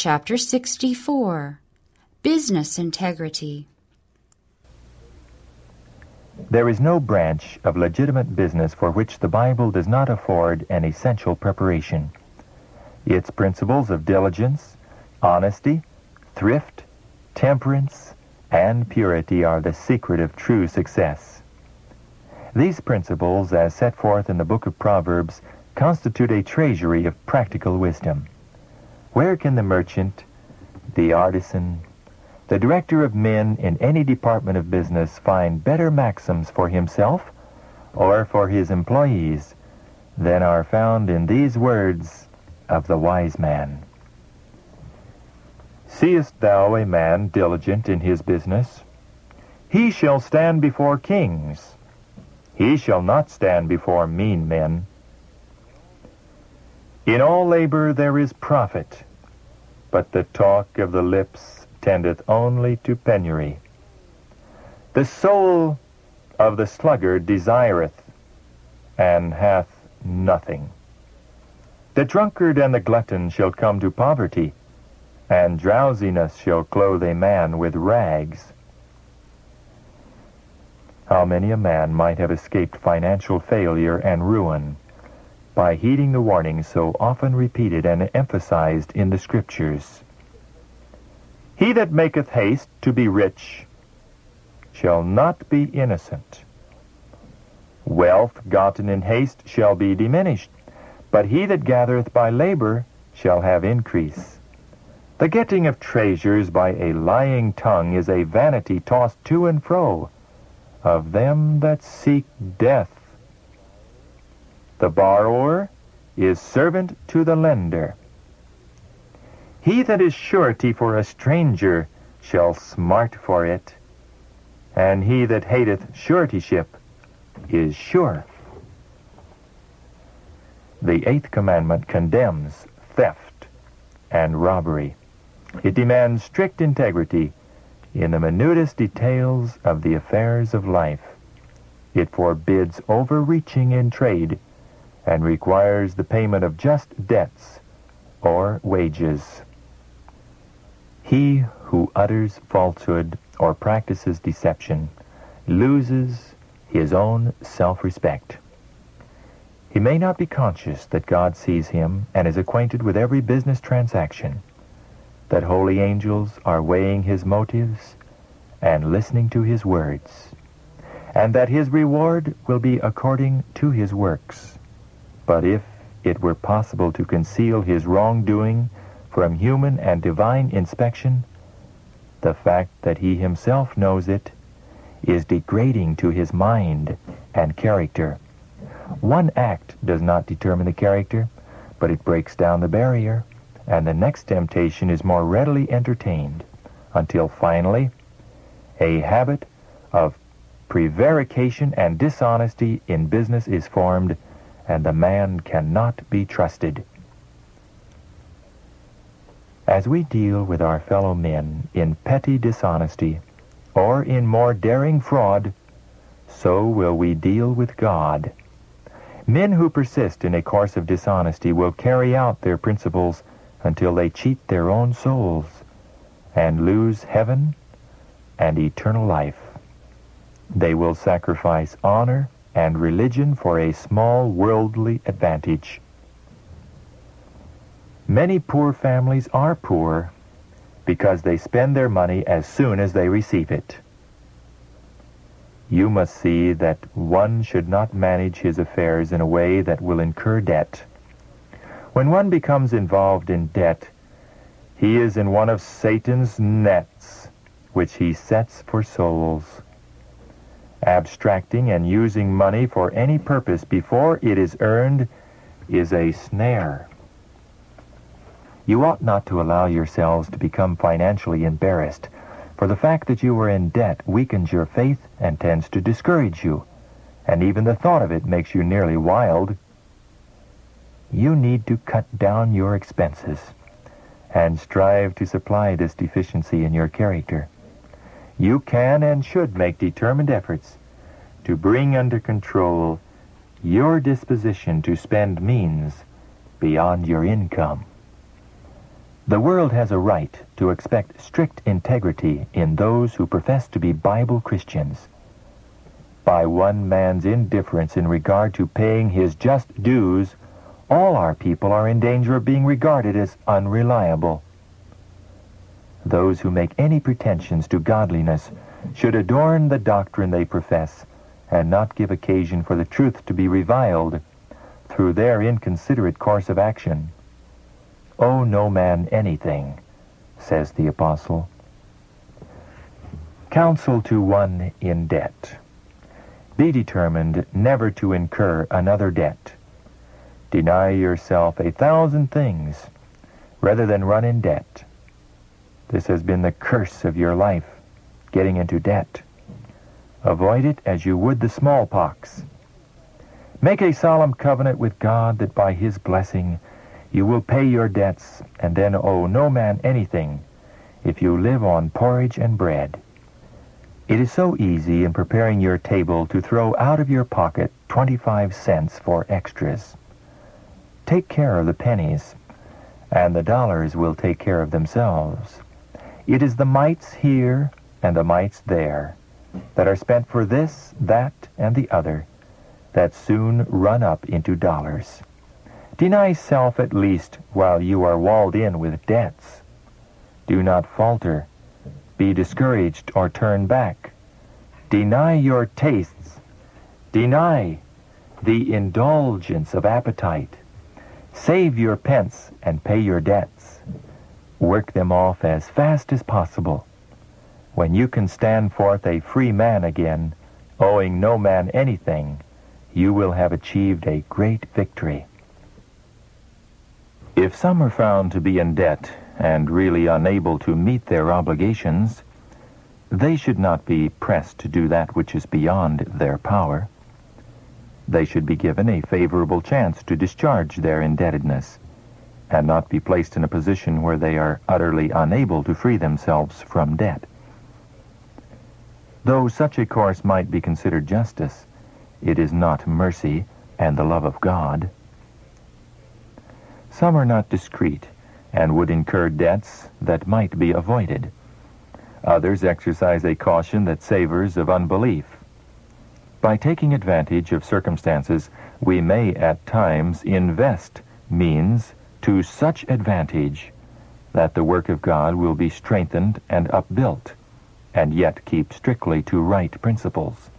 Chapter 64 Business Integrity There is no branch of legitimate business for which the Bible does not afford an essential preparation. Its principles of diligence, honesty, thrift, temperance, and purity are the secret of true success. These principles, as set forth in the book of Proverbs, constitute a treasury of practical wisdom. Where can the merchant, the artisan, the director of men in any department of business find better maxims for himself or for his employees than are found in these words of the wise man? Seest thou a man diligent in his business? He shall stand before kings. He shall not stand before mean men. In all labor there is profit, but the talk of the lips tendeth only to penury. The soul of the sluggard desireth, and hath nothing. The drunkard and the glutton shall come to poverty, and drowsiness shall clothe a man with rags. How many a man might have escaped financial failure and ruin by heeding the warnings so often repeated and emphasized in the Scriptures. He that maketh haste to be rich shall not be innocent. Wealth gotten in haste shall be diminished, but he that gathereth by labor shall have increase. The getting of treasures by a lying tongue is a vanity tossed to and fro of them that seek death. The borrower is servant to the lender. He that is surety for a stranger shall smart for it, and he that hateth suretyship is sure. The eighth commandment condemns theft and robbery. It demands strict integrity in the minutest details of the affairs of life. It forbids overreaching in trade and requires the payment of just debts or wages. He who utters falsehood or practices deception loses his own self-respect. He may not be conscious that God sees him and is acquainted with every business transaction, that holy angels are weighing his motives and listening to his words, and that his reward will be according to his works. But if it were possible to conceal his wrongdoing from human and divine inspection, the fact that he himself knows it is degrading to his mind and character. One act does not determine the character, but it breaks down the barrier, and the next temptation is more readily entertained, until finally a habit of prevarication and dishonesty in business is formed, and the man cannot be trusted. As we deal with our fellow men in petty dishonesty or in more daring fraud, so will we deal with God. Men who persist in a course of dishonesty will carry out their principles until they cheat their own souls and lose heaven and eternal life. They will sacrifice honor and religion for a small worldly advantage. Many poor families are poor because they spend their money as soon as they receive it. You must see that one should not manage his affairs in a way that will incur debt. When one becomes involved in debt, he is in one of Satan's nets, which he sets for souls. Abstracting and using money for any purpose before it is earned is a snare. You ought not to allow yourselves to become financially embarrassed, for the fact that you are in debt weakens your faith and tends to discourage you, and even the thought of it makes you nearly wild. You need to cut down your expenses and strive to supply this deficiency in your character. You can and should make determined efforts to bring under control your disposition to spend means beyond your income. The world has a right to expect strict integrity in those who profess to be Bible Christians. By one man's indifference in regard to paying his just dues, all our people are in danger of being regarded as unreliable. Those who make any pretensions to godliness should adorn the doctrine they profess and not give occasion for the truth to be reviled through their inconsiderate course of action. Owe no man anything, says the apostle. Counsel to one in debt. Be determined never to incur another debt. Deny yourself a thousand things rather than run in debt. This has been the curse of your life, getting into debt. Avoid it as you would the smallpox. Make a solemn covenant with God that by his blessing you will pay your debts and then owe no man anything if you live on porridge and bread. It is so easy in preparing your table to throw out of your pocket 25 cents for extras. Take care of the pennies, and the dollars will take care of themselves. It is the mites here and the mites there that are spent for this, that, and the other that soon run up into dollars. Deny self at least while you are walled in with debts. Do not falter, be discouraged, or turn back. Deny your tastes. Deny the indulgence of appetite. Save your pence and pay your debts. Work them off as fast as possible. When you can stand forth a free man again, owing no man anything, you will have achieved a great victory. If some are found to be in debt and really unable to meet their obligations, they should not be pressed to do that which is beyond their power. They should be given a favorable chance to discharge their indebtedness and not be placed in a position where they are utterly unable to free themselves from debt. Though such a course might be considered justice, it is not mercy and the love of God. Some are not discreet and would incur debts that might be avoided. Others exercise a caution that savors of unbelief. By taking advantage of circumstances, we may at times invest means to such advantage that the work of God will be strengthened and upbuilt, and yet keep strictly to right principles.